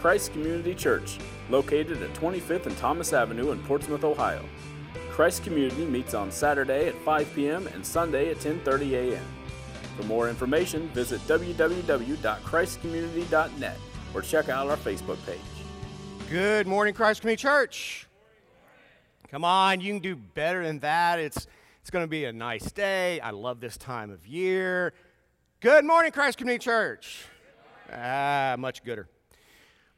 Christ Community Church, located at 25th and Thomas Avenue in Portsmouth, Ohio. Christ Community meets on Saturday at 5 p.m. and Sunday at 10:30 a.m. For more information, visit www.christcommunity.net or check out our Facebook page. Good morning, Christ Community Church. Come on, you can do better than that. It's, it's going to be a nice day. I love this time of year. Good morning, Christ Community Church. Ah, much gooder.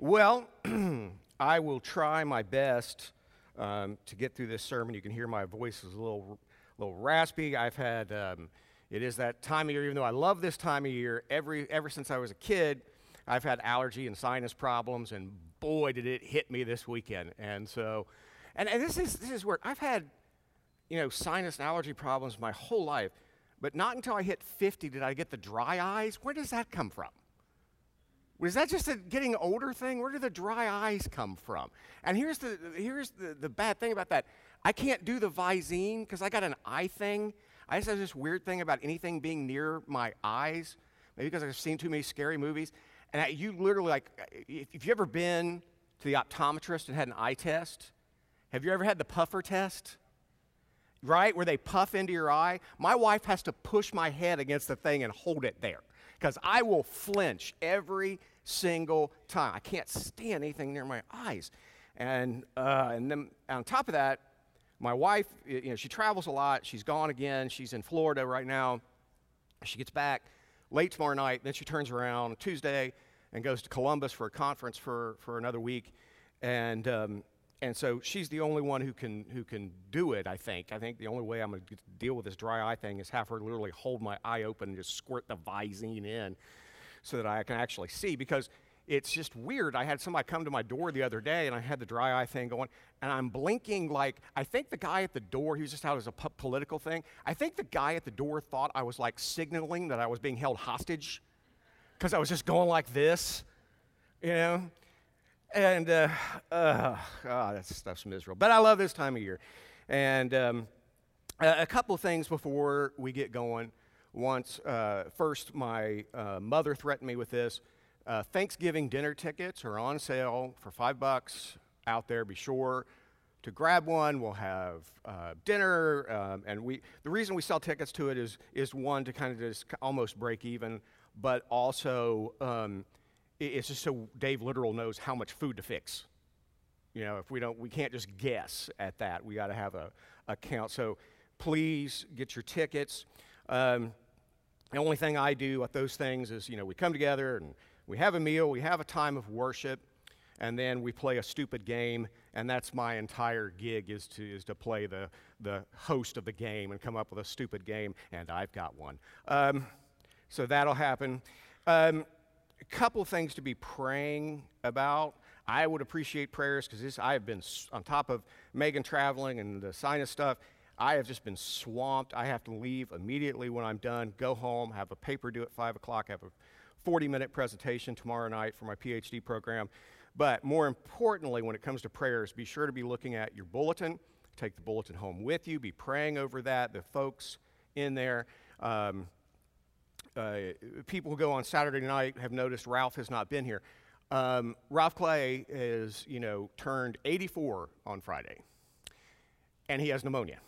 Well, I will try my best um, to get through this sermon. You can hear my voice is a little, little raspy. I've had, um, it is that time of year, even though I love this time of year, every, ever since I was a kid, I've had allergy and sinus problems, and boy, did it hit me this weekend. And so, and, and this is this is where I've had, you know, sinus and allergy problems my whole life, but not until I hit 50 did I get the dry eyes. Where does that come from? Was that just a getting older thing? Where do the dry eyes come from? And here's the here's the, the bad thing about that. I can't do the Visine because I got an eye thing. I just have this weird thing about anything being near my eyes. Maybe because I've seen too many scary movies. And I, you literally, like, if, if you've ever been to the optometrist and had an eye test, have you ever had the puffer test? Right? Where they puff into your eye? My wife has to push my head against the thing and hold it there because I will flinch every single time. I can't stand anything near my eyes. And, uh, and then on top of that, my wife, you know, she travels a lot. She's gone again. She's in Florida right now. She gets back late tomorrow night. Then she turns around Tuesday and goes to Columbus for a conference for, for another week. And, um, and so she's the only one who can, who can do it, I think. I think the only way I'm going to deal with this dry eye thing is have her literally hold my eye open and just squirt the Visine in so that I can actually see. Because it's just weird. I had somebody come to my door the other day and I had the dry eye thing going, and I'm blinking like, I think the guy at the door, he was just out as a political thing. I think the guy at the door thought I was like signaling that I was being held hostage because I was just going like this, you know? And, uh, uh, oh, that stuff's miserable. But I love this time of year. And um, a, a, couple of things before we get going. Once, uh, first, my uh, mother threatened me with this. Uh, Thanksgiving dinner tickets are on sale for five bucks out there. Be sure to grab one. We'll have uh, dinner, um, and we. The reason we sell tickets to it is is one to kind of just almost break even, but also um, it's just so Dave Literal knows how much food to fix. You know, if we don't, we can't just guess at that. We got to have a, a count. So please get your tickets. Um, the only thing I do at those things is, you know, we come together and we have a meal, we have a time of worship, and then we play a stupid game, and that's my entire gig is to, is to play the, the host of the game and come up with a stupid game, and I've got one. Um, so that'll happen. Um, a couple things to be praying about. I would appreciate prayers because I have been on top of Megan traveling and the sinus stuff. I have just been swamped. I have to leave immediately when I'm done, go home, have a paper due at 5 o'clock, have a 40 minute presentation tomorrow night for my PhD program. But more importantly, when it comes to prayers, be sure to be looking at your bulletin. Take the bulletin home with you. Be praying over that. The folks in there. Um, uh, people who go on Saturday night have noticed Ralph has not been here. Um, Ralph Clay is, you know, turned 84 on Friday, and he has pneumonia.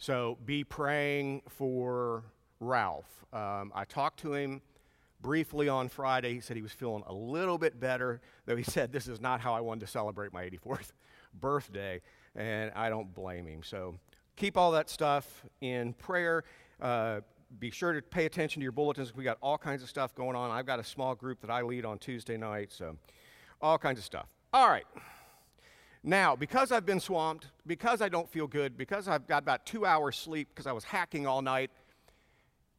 So be praying for Ralph. Um, I talked to him briefly on Friday. He said he was feeling a little bit better, though he said, This is not how I wanted to celebrate my 84th birthday, and I don't blame him. So keep all that stuff in prayer. Uh, be sure to pay attention to your bulletins. We got all kinds of stuff going on. I've got a small group that I lead on Tuesday night, so all kinds of stuff. All right. Now, because I've been swamped, because I don't feel good, because I've got about two hours sleep because I was hacking all night,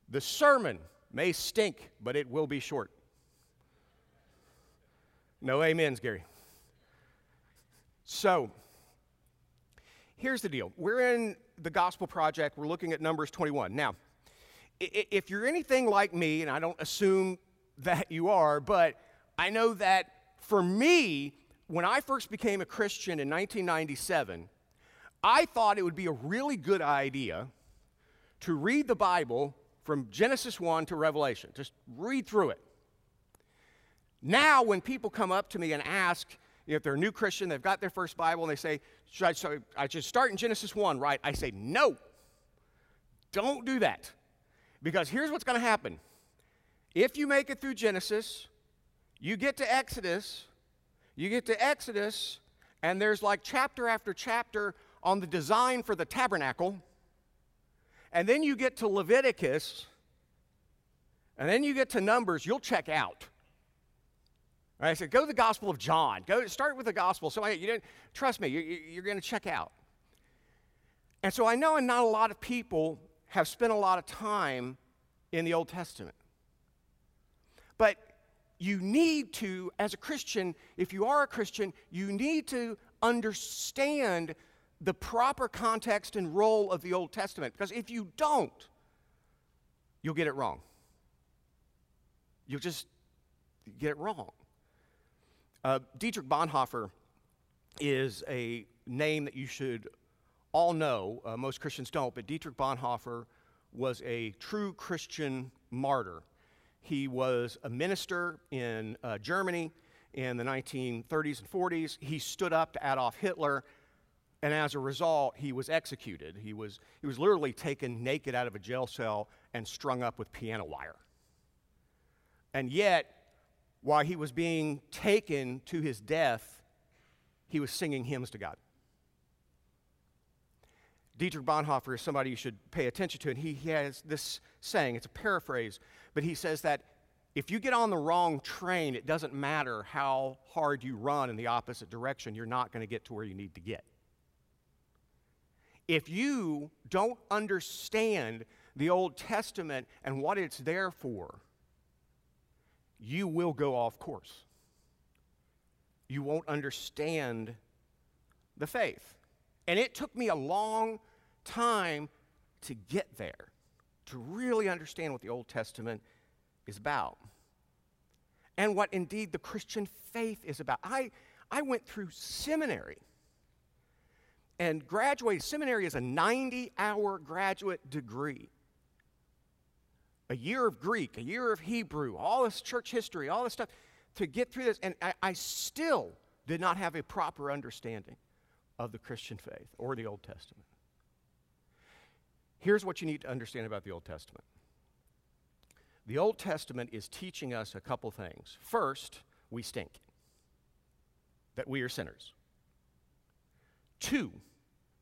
the sermon may stink, but it will be short. No amens, Gary. So, here's the deal. We're in the Gospel Project. We're looking at Numbers 21. Now, if you're anything like me, and I don't assume that you are, but I know that for me, when I first became a Christian in 1997, I thought it would be a really good idea to read the Bible from Genesis 1 to Revelation. Just read through it. Now, when people come up to me and ask if they're a new Christian, they've got their first Bible, and they say, should I, should I just start in Genesis 1, right? I say, no, don't do that. Because here's what's going to happen. If you make it through Genesis, you get to Exodus, you get to Exodus, and there's like chapter after chapter on the design for the tabernacle. And then you get to Leviticus, and then you get to Numbers, you'll check out. I said, go to the Gospel of John. Go start with the Gospel. So I, you didn't trust me. You, you're going to check out. And so I know, and not a lot of people have spent a lot of time in the Old Testament. But you need to, as a Christian, if you are a Christian, you need to understand the proper context and role of the Old Testament. Because if you don't, you'll get it wrong. You'll just get it wrong. Uh, Dietrich Bonhoeffer is a name that you should all know. Uh, most Christians don't, but Dietrich Bonhoeffer was a true Christian martyr. He was a minister in uh, Germany in the 1930s and 40s. He stood up to Adolf Hitler, and as a result, he was executed. He was, he was literally taken naked out of a jail cell and strung up with piano wire. And yet, while he was being taken to his death, he was singing hymns to God. Dietrich Bonhoeffer is somebody you should pay attention to, and he, he has this saying, it's a paraphrase, but he says that if you get on the wrong train, it doesn't matter how hard you run in the opposite direction, you're not going to get to where you need to get. If you don't understand the Old Testament and what it's there for, you will go off course. You won't understand the faith. And it took me a long time to get there, to really understand what the Old Testament is about. And what indeed the Christian faith is about. I, I went through seminary and graduated. Seminary is a 90 hour graduate degree a year of Greek, a year of Hebrew, all this church history, all this stuff to get through this. And I, I still did not have a proper understanding of the Christian faith or the Old Testament. Here's what you need to understand about the Old Testament the Old Testament is teaching us a couple things. First, we stink, that we are sinners. Two,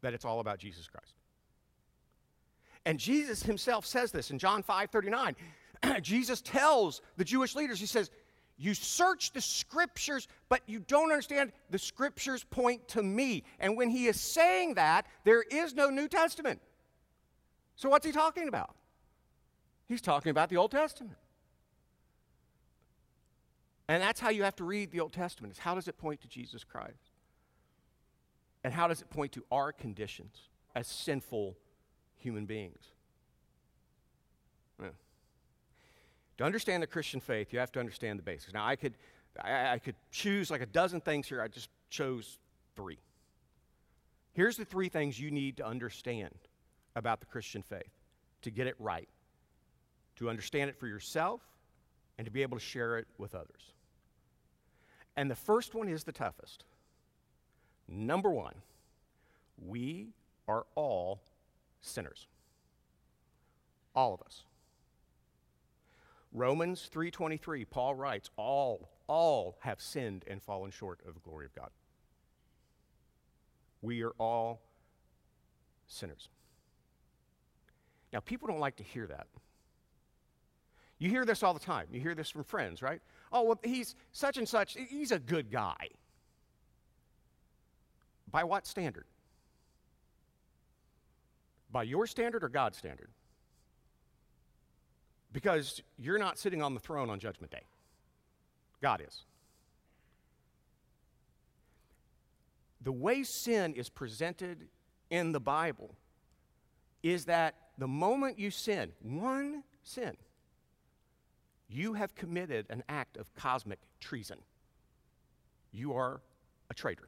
that it's all about Jesus Christ. And Jesus himself says this in John 5 39. Jesus tells the Jewish leaders, He says, You search the scriptures, but you don't understand the scriptures point to me. And when he is saying that, there is no New Testament. So what's he talking about? He's talking about the Old Testament. And that's how you have to read the Old Testament. Is how does it point to Jesus Christ? And how does it point to our conditions as sinful human beings. Yeah. To understand the Christian faith, you have to understand the basics. Now, I could, I, I could choose like a dozen things here. I just chose three. Here's the three things you need to understand about the Christian faith to get it right, to understand it for yourself, and to be able to share it with others. And the first one is the toughest. Number one, we are all sinners. All of us. Romans 3:23 Paul writes all all have sinned and fallen short of the glory of God. We are all sinners. Now people don't like to hear that. You hear this all the time. You hear this from friends, right? Oh, well he's such and such, he's a good guy. By what standard? By your standard or God's standard? Because you're not sitting on the throne on Judgment Day. God is. The way sin is presented in the Bible is that the moment you sin, one sin, you have committed an act of cosmic treason. You are a traitor.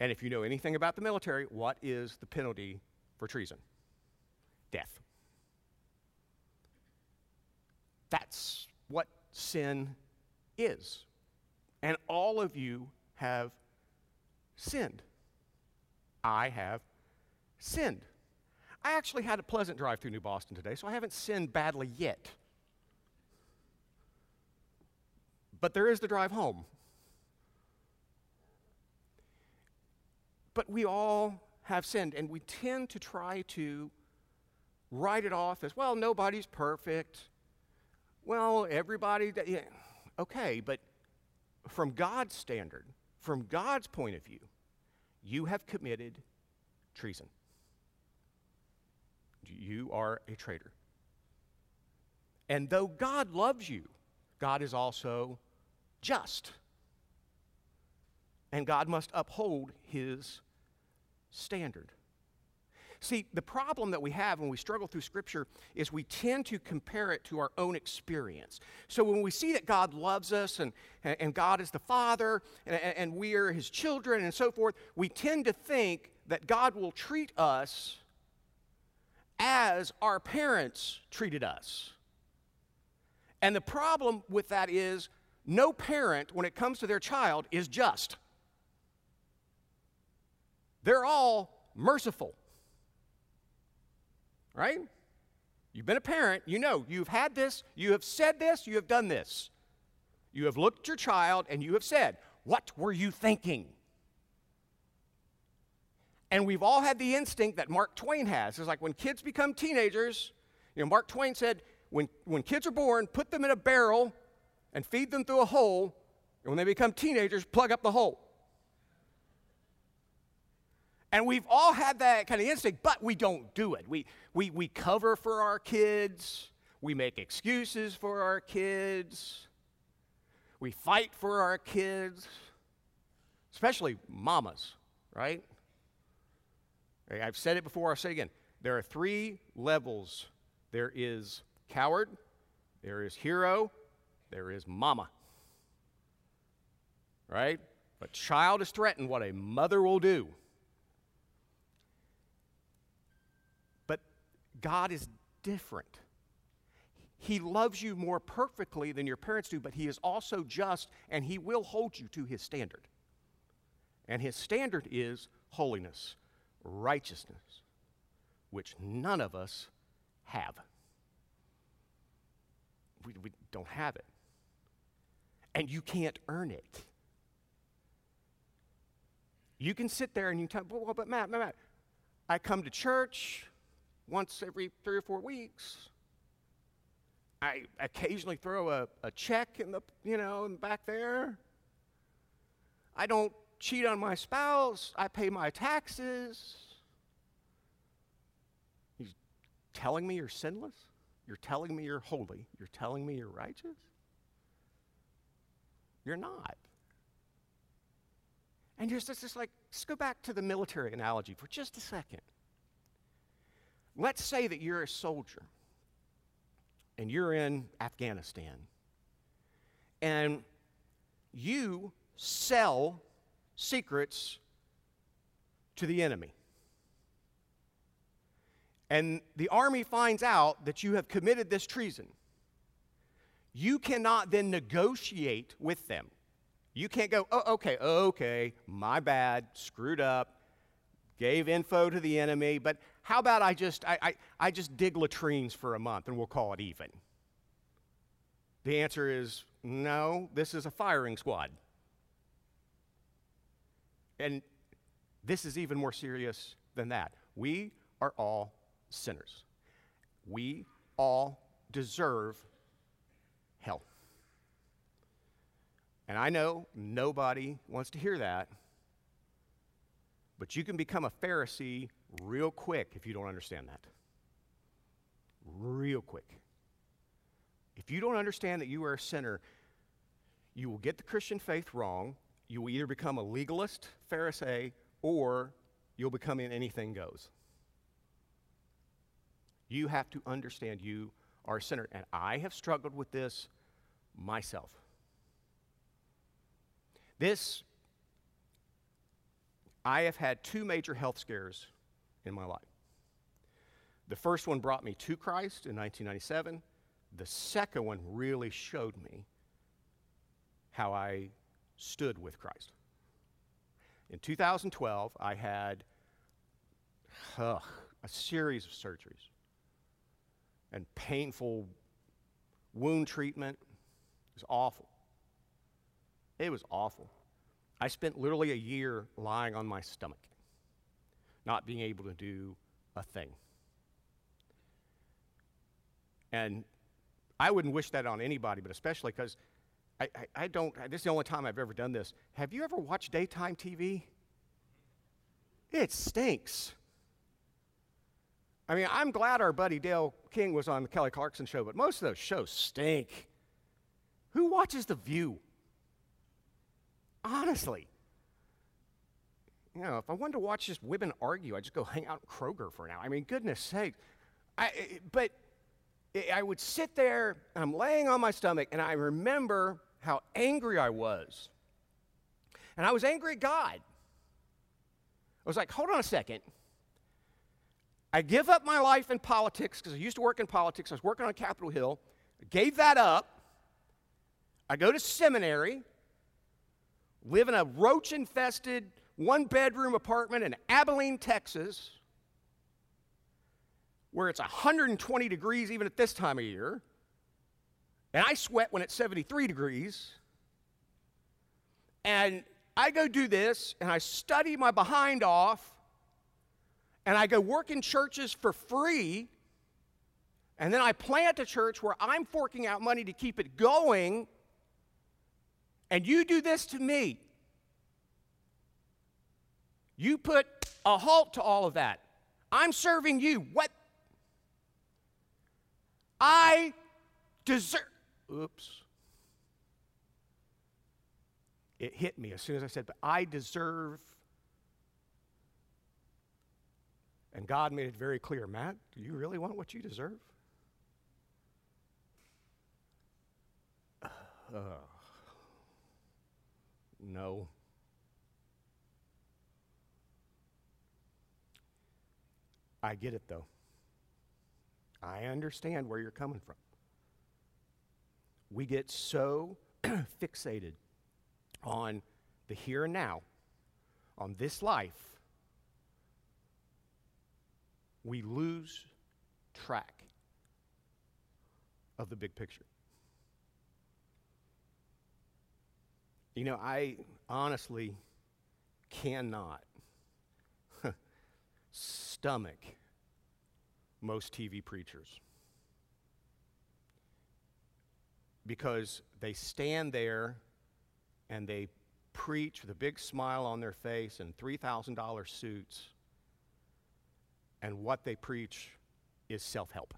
And if you know anything about the military, what is the penalty for treason? Death. That's what sin is. And all of you have sinned. I have sinned. I actually had a pleasant drive through New Boston today, so I haven't sinned badly yet. But there is the drive home. But we all have sinned, and we tend to try to write it off as, well, nobody's perfect. Well, everybody, yeah. okay, but from God's standard, from God's point of view, you have committed treason. You are a traitor. And though God loves you, God is also just. And God must uphold his standard. See, the problem that we have when we struggle through Scripture is we tend to compare it to our own experience. So when we see that God loves us and, and God is the Father and, and we are His children and so forth, we tend to think that God will treat us as our parents treated us. And the problem with that is no parent, when it comes to their child, is just. They're all merciful. Right? You've been a parent, you know, you've had this, you have said this, you have done this. You have looked at your child and you have said, What were you thinking? And we've all had the instinct that Mark Twain has. It's like when kids become teenagers, you know, Mark Twain said, when, when kids are born, put them in a barrel and feed them through a hole, and when they become teenagers, plug up the hole. And we've all had that kind of instinct, but we don't do it. We, we, we cover for our kids, we make excuses for our kids, we fight for our kids, especially mamas, right? I've said it before, I'll say it again. There are three levels there is coward, there is hero, there is mama. Right? If a child is threatened, what a mother will do But God is different. He loves you more perfectly than your parents do, but He is also just and He will hold you to His standard. And His standard is holiness, righteousness, which none of us have. We, we don't have it. And you can't earn it. You can sit there and you tell, well, but Matt, Matt, Matt, I come to church, once every three or four weeks. I occasionally throw a, a check in the, you know, in the back there. I don't cheat on my spouse. I pay my taxes. He's telling me you're sinless? You're telling me you're holy? You're telling me you're righteous? You're not. And just, it's just like, let's go back to the military analogy for just a second. Let's say that you're a soldier and you're in Afghanistan and you sell secrets to the enemy. And the army finds out that you have committed this treason. You cannot then negotiate with them. You can't go, oh, okay, okay, my bad, screwed up, gave info to the enemy, but how about I just, I, I, I just dig latrines for a month and we'll call it even? The answer is no, this is a firing squad. And this is even more serious than that. We are all sinners. We all deserve hell. And I know nobody wants to hear that, but you can become a Pharisee real quick if you don't understand that. Real quick. If you don't understand that you are a sinner, you will get the Christian faith wrong. You will either become a legalist Pharisee or you'll become in anything goes. You have to understand you are a sinner. And I have struggled with this myself. This, I have had two major health scares in my life. The first one brought me to Christ in 1997. the second one really showed me how I stood with Christ. In 2012, I had a series of surgeries and painful wound treatment. It was awful. It was awful. I spent literally a year lying on my stomach, not being able to do a thing. And I wouldn't wish that on anybody, but especially because I, I, I, don't, this is the only time I've ever done this. Have you ever watched daytime TV? It stinks. I mean, I'm glad our buddy Dale King was on the Kelly Clarkson show, but most of those shows stink. Who watches The View? Honestly. You know, if I wanted to watch just women argue, I'd just go hang out in Kroger for now. I mean, goodness sake. I, but I would sit there, I'm laying on my stomach, and I remember how angry I was. And I was angry at God. I was like, hold on a second. I give up my life in politics because I used to work in politics. I was working on Capitol Hill. I gave that up. I go to seminary, live in a roach infested one bedroom apartment in Abilene, Texas where it's 120 degrees even at this time of year, and I sweat when it's 73 degrees, and I go do this and I study my behind off, and I go work in churches for free, and then I plant a church where I'm forking out money to keep it going, and you do this to me. You put a halt to all of that. I'm serving you. What I deserve. Oops. It hit me as soon as I said, but I deserve. And God made it very clear Matt, do you really want what you deserve? Uh, no. I get it though. I understand where you're coming from. We get so fixated on the here and now, on this life, we lose track of the big picture. You know, I honestly cannot stomach most TV preachers. Because they stand there and they preach with a big smile on their face and $3,000 suits, and what they preach is self help.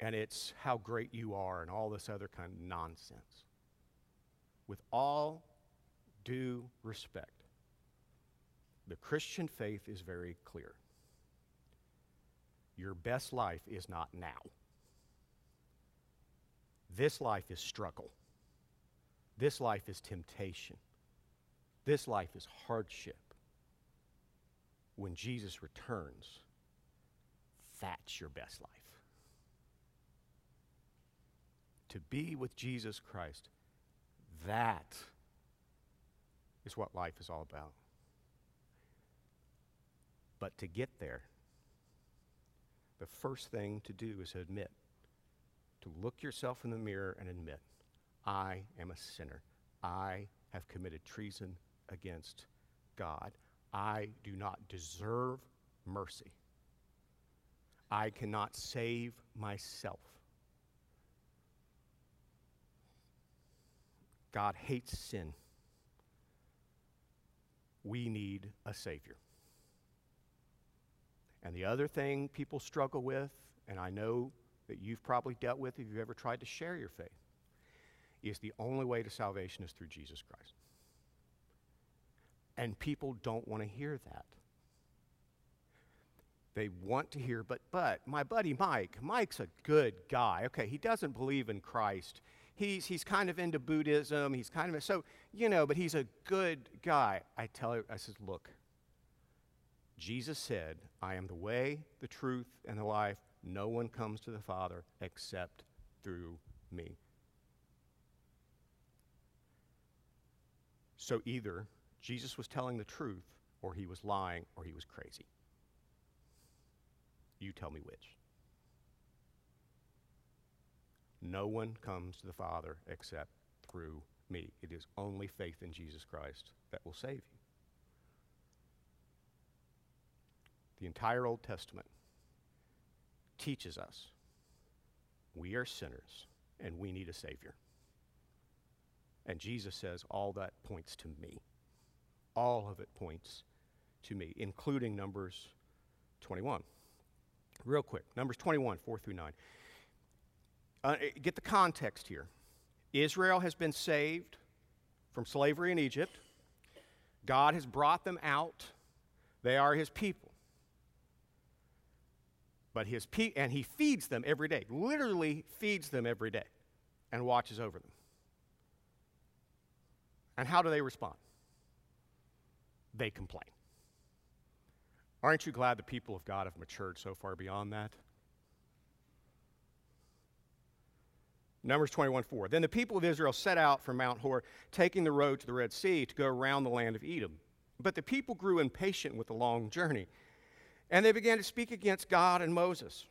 And it's how great you are and all this other kind of nonsense. With all due respect, the Christian faith is very clear. Your best life is not now. This life is struggle. This life is temptation. This life is hardship. When Jesus returns, that's your best life. To be with Jesus Christ, that is what life is all about. But to get there, the first thing to do is admit, to look yourself in the mirror and admit, I am a sinner. I have committed treason against God. I do not deserve mercy. I cannot save myself. God hates sin. We need a Savior. And the other thing people struggle with, and I know that you've probably dealt with if you've ever tried to share your faith, is the only way to salvation is through Jesus Christ. And people don't want to hear that. They want to hear, but, but, my buddy Mike, Mike's a good guy. Okay, he doesn't believe in Christ. He's, he's kind of into Buddhism. He's kind of, so, you know, but he's a good guy. I tell her, I says, look, Jesus said, I am the way, the truth, and the life. No one comes to the Father except through me. So either Jesus was telling the truth, or he was lying, or he was crazy. You tell me which. No one comes to the Father except through me. It is only faith in Jesus Christ that will save you. The entire Old Testament teaches us we are sinners and we need a Savior. And Jesus says all that points to me. All of it points to me, including Numbers 21. Real quick, Numbers 21, 4 through 9. Uh, eh, get the context here. Israel has been saved from slavery in Egypt. God has brought them out. They are his people. But his pe- and he feeds them every day. Literally feeds them every day and watches over them. And how do they respond? They complain. Aren't you glad the people of God have matured so far beyond that? Numbers 21 4. Then the people of Israel set out from Mount Hor, taking the road to the Red Sea to go around the land of Edom. But the people grew impatient with the long journey, and they began to speak against God and Moses.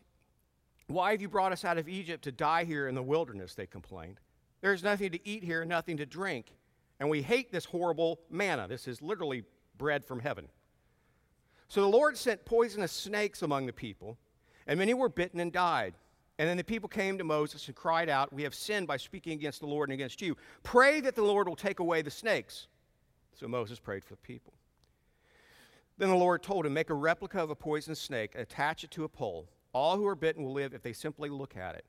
Why have you brought us out of Egypt to die here in the wilderness? They complained. There's nothing to eat here, nothing to drink. And we hate this horrible manna. This is literally bread from heaven. So the Lord sent poisonous snakes among the people, and many were bitten and died. And then the people came to Moses and cried out, We have sinned by speaking against the Lord and against you. Pray that the Lord will take away the snakes. So Moses prayed for the people. Then the Lord told him, Make a replica of a poisonous snake, attach it to a pole. All who are bitten will live if they simply look at it.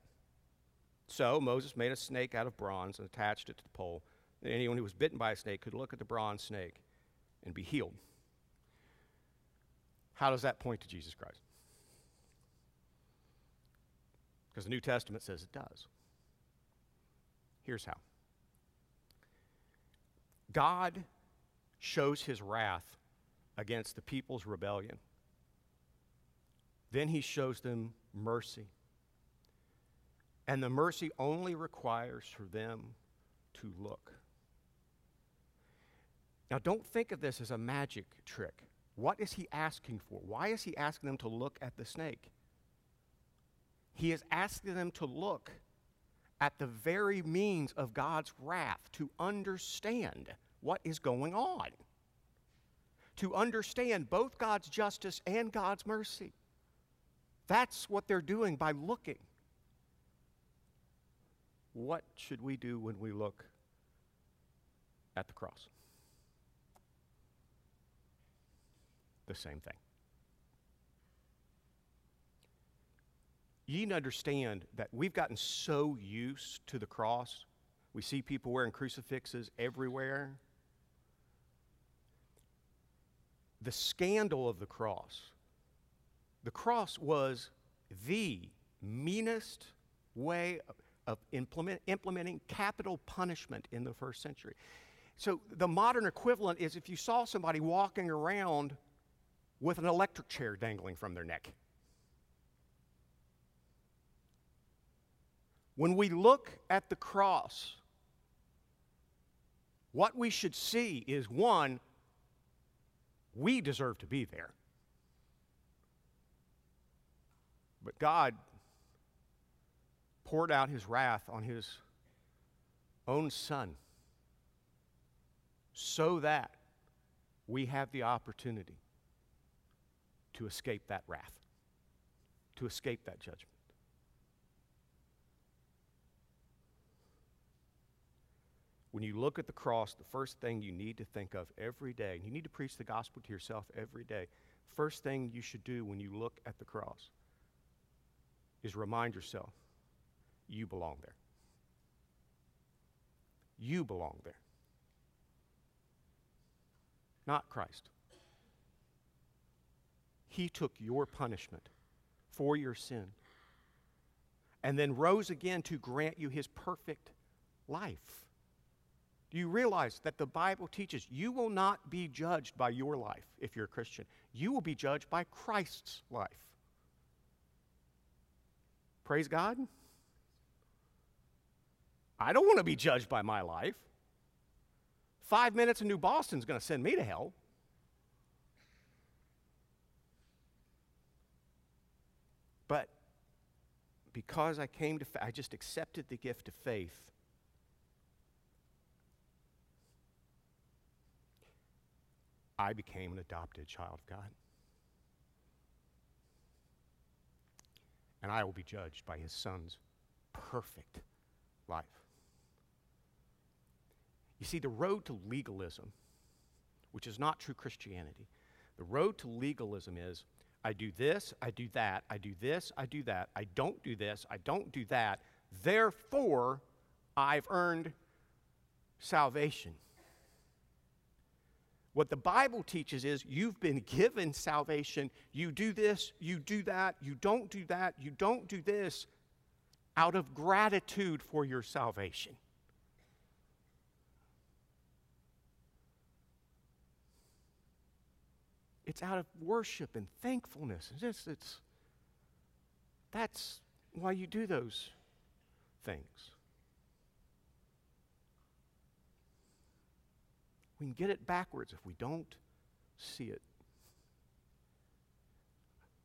So Moses made a snake out of bronze and attached it to the pole. And anyone who was bitten by a snake could look at the bronze snake and be healed. How does that point to Jesus Christ? Because the New Testament says it does. Here's how God shows his wrath against the people's rebellion. Then he shows them mercy. And the mercy only requires for them to look. Now, don't think of this as a magic trick. What is he asking for? Why is he asking them to look at the snake? He is asking them to look at the very means of God's wrath, to understand what is going on, to understand both God's justice and God's mercy. That's what they're doing by looking. What should we do when we look at the cross? The same thing. you need to understand that we've gotten so used to the cross. We see people wearing crucifixes everywhere. The scandal of the cross. The cross was the meanest way of implement, implementing capital punishment in the first century. So the modern equivalent is if you saw somebody walking around with an electric chair dangling from their neck. When we look at the cross, what we should see is one, we deserve to be there. But God poured out his wrath on his own son so that we have the opportunity to escape that wrath, to escape that judgment. When you look at the cross, the first thing you need to think of every day, and you need to preach the gospel to yourself every day. First thing you should do when you look at the cross is remind yourself you belong there. You belong there. Not Christ. He took your punishment for your sin and then rose again to grant you his perfect life. Do you realize that the Bible teaches you will not be judged by your life if you're a Christian? You will be judged by Christ's life. Praise God. I don't want to be judged by my life. Five minutes in New Boston is going to send me to hell. But because I came to, I just accepted the gift of faith. I became an adopted child of God. And I will be judged by his son's perfect life. You see, the road to legalism, which is not true Christianity, the road to legalism is I do this, I do that, I do this, I do that, I don't do this, I don't do that, therefore I've earned salvation. What the Bible teaches is you've been given salvation. You do this, you do that, you don't do that, you don't do this out of gratitude for your salvation. It's out of worship and thankfulness. It's, just, it's that's why you do those things. We can get it backwards if we don't see it.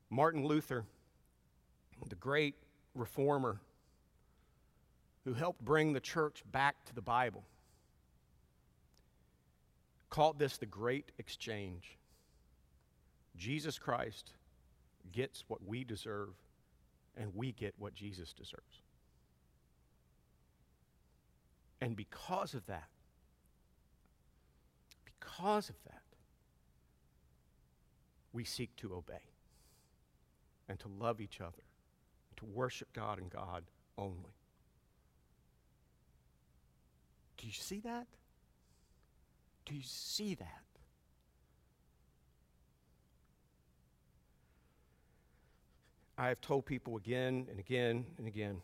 Martin Luther, the great reformer who helped bring the church back to the Bible, called this the great exchange. Jesus Christ gets what we deserve, and we get what Jesus deserves. And because of that, because of that, we seek to obey and to love each other, to worship God and God only. Do you see that? Do you see that? I have told people again and again and again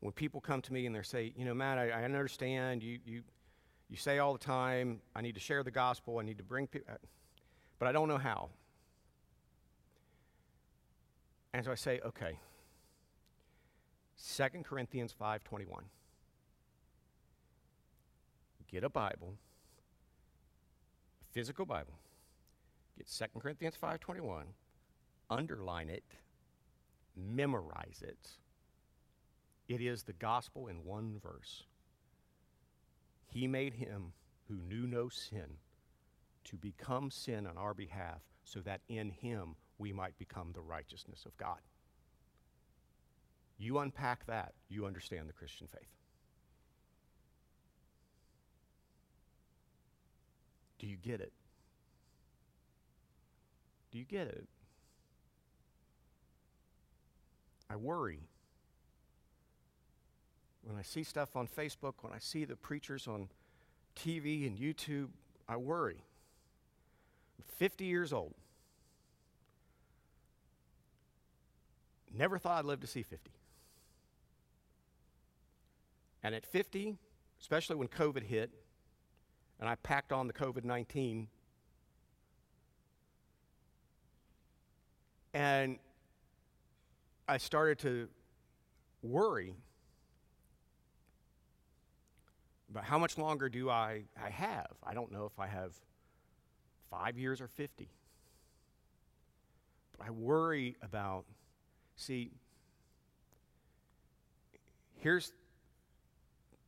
when people come to me and they say, you know, Matt, I, I understand you, you, you say all the time, I need to share the gospel, I need to bring people, but I don't know how. And so I say, okay, 2 Corinthians 5.21. Get a Bible, a physical Bible. Get 2 Corinthians 5.21 underline it, memorize it. It is the gospel in one verse. He made him who knew no sin to become sin on our behalf so that in him we might become the righteousness of God. You unpack that, you understand the Christian faith. Do you get it? Do you get it? I worry. When I see stuff on Facebook, when I see the preachers on TV and YouTube, I worry. I'm 50 years old. Never thought I'd live to see 50. And at 50, especially when COVID hit, and I packed on the COVID 19, and I started to worry about how much longer do I, I have. I don't know if I have five years or 50. But I worry about, see, here's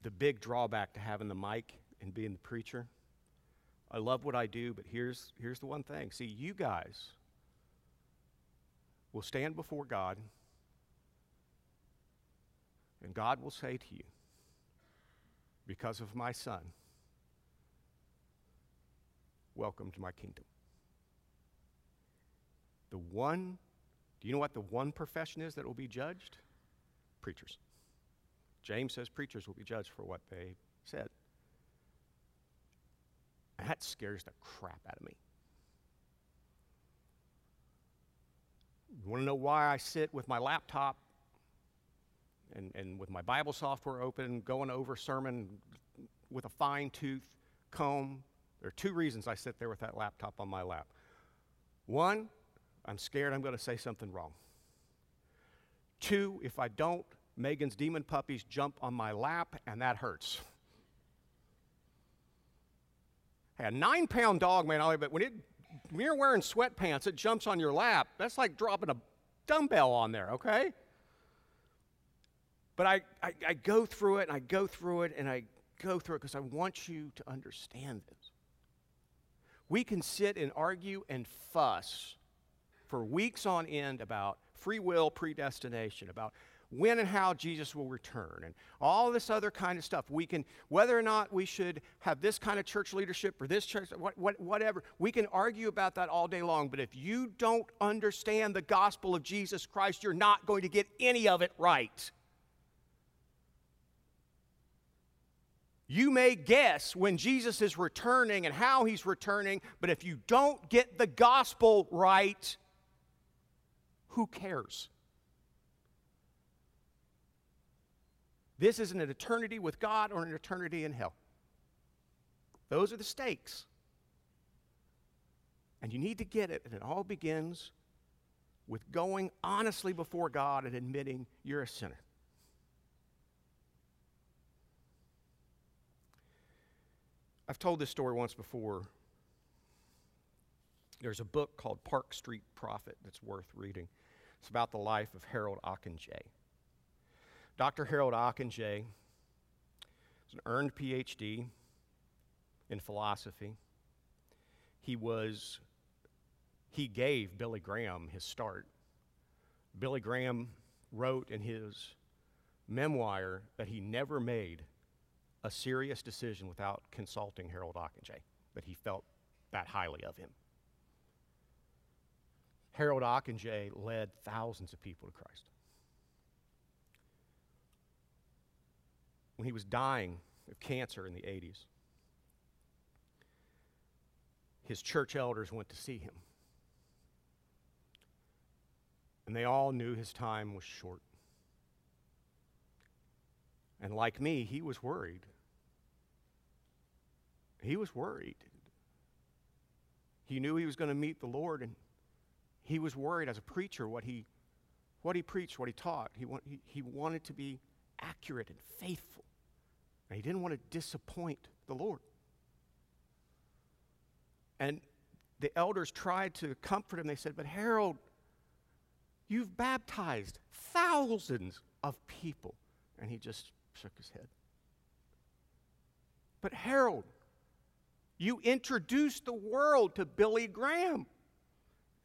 the big drawback to having the mic and being the preacher. I love what I do, but here's, here's the one thing. See, you guys will stand before God and God will say to you, because of my son, welcome to my kingdom. The one, do you know what the one profession is that will be judged? Preachers. James says preachers will be judged for what they said. That scares the crap out of me. You want to know why I sit with my laptop and, and with my Bible software open, going over sermon with a fine tooth comb. There are two reasons I sit there with that laptop on my lap. One, I'm scared I'm going to say something wrong. Two, if I don't, Megan's demon puppies jump on my lap, and that hurts. Hey, a nine pound dog, man, but when, it, when you're wearing sweatpants, it jumps on your lap. That's like dropping a dumbbell on there, okay? But I, I, I go through it and I go through it and I go through it because I want you to understand this. We can sit and argue and fuss for weeks on end about free will, predestination, about when and how Jesus will return, and all this other kind of stuff. We can, whether or not we should have this kind of church leadership or this church, what, what, whatever, we can argue about that all day long. But if you don't understand the gospel of Jesus Christ, you're not going to get any of it right. You may guess when Jesus is returning and how he's returning, but if you don't get the gospel right, who cares? This isn't an eternity with God or an eternity in hell. Those are the stakes. And you need to get it, and it all begins with going honestly before God and admitting you're a sinner. I've told this story once before. There's a book called Park Street Prophet that's worth reading. It's about the life of Harold Ockenga. Dr. Harold Ockenga is an earned PhD in philosophy. He was, he gave Billy Graham his start. Billy Graham wrote in his memoir that he never made a serious decision without consulting Harold Ockenga, but he felt that highly of him. Harold Ockenga led thousands of people to Christ. when he was dying of cancer in the 80s. His church elders went to see him. And they all knew his time was short. And like me, he was worried. He was worried. He knew he was going to meet the Lord, and he was worried as a preacher what he, what he preached, what he taught. He, want, he, he wanted to be accurate and faithful. And he didn't want to disappoint the Lord. And the elders tried to comfort him. They said, But Harold, you've baptized thousands of people. And he just shook his head. But Harold, you introduced the world to Billy Graham.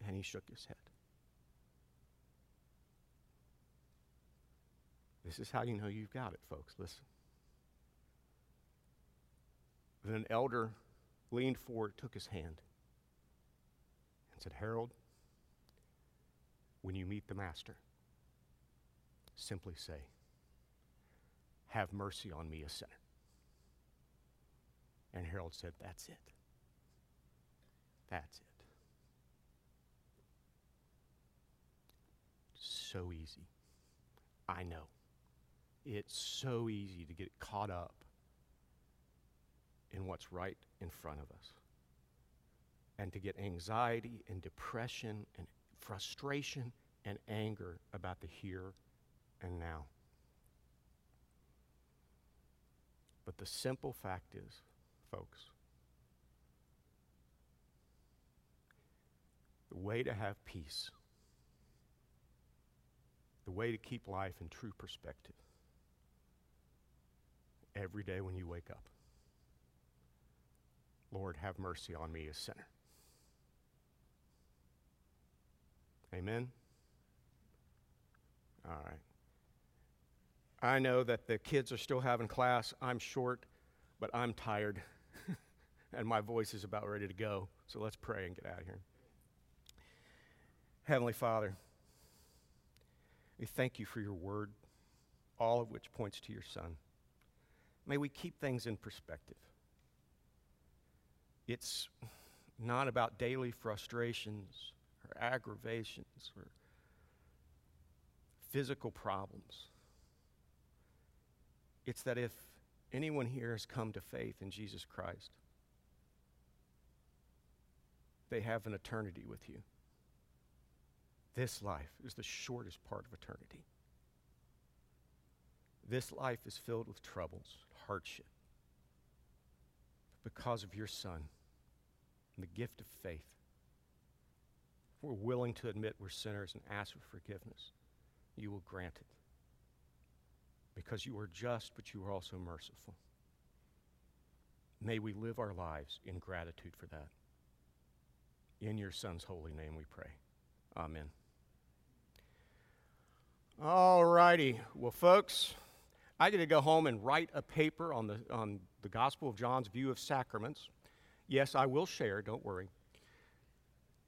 And he shook his head. This is how you know you've got it, folks. Listen. Then an elder leaned forward, took his hand, and said, Harold, when you meet the Master, simply say, Have mercy on me, a sinner. And Harold said, That's it. That's it. So easy. I know. It's so easy to get caught up in what's right in front of us. And to get anxiety and depression and frustration and anger about the here and now. But the simple fact is, folks, the way to have peace, the way to keep life in true perspective, every day when you wake up Lord, have mercy on me, a sinner. Amen? All right. I know that the kids are still having class. I'm short, but I'm tired, and my voice is about ready to go. So let's pray and get out of here. Heavenly Father, we thank you for your word, all of which points to your Son. May we keep things in perspective. It's not about daily frustrations or aggravations or physical problems. It's that if anyone here has come to faith in Jesus Christ, they have an eternity with you. This life is the shortest part of eternity. This life is filled with troubles, hardship. But Because of your Son and the gift of faith, if we're willing to admit we're sinners and ask for forgiveness. You will grant it. Because you are just, but you are also merciful. May we live our lives in gratitude for that. In your Son's holy name we pray. Amen. All righty. Well, folks, I get to go home and write a paper on the, on the Gospel of John's view of sacraments. Yes, I will share, don't worry.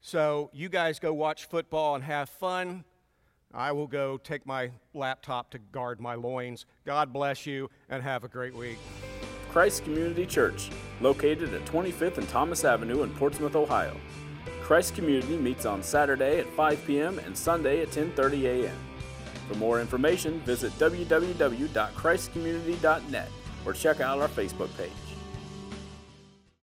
So, you guys go watch football and have fun. I will go take my laptop to guard my loins. God bless you and have a great week. Christ Community Church, located at 25th and Thomas Avenue in Portsmouth, Ohio. Christ Community meets on Saturday at 5 p.m. and Sunday at 10:30 a.m. For more information, visit www.christcommunity.net or check out our Facebook page.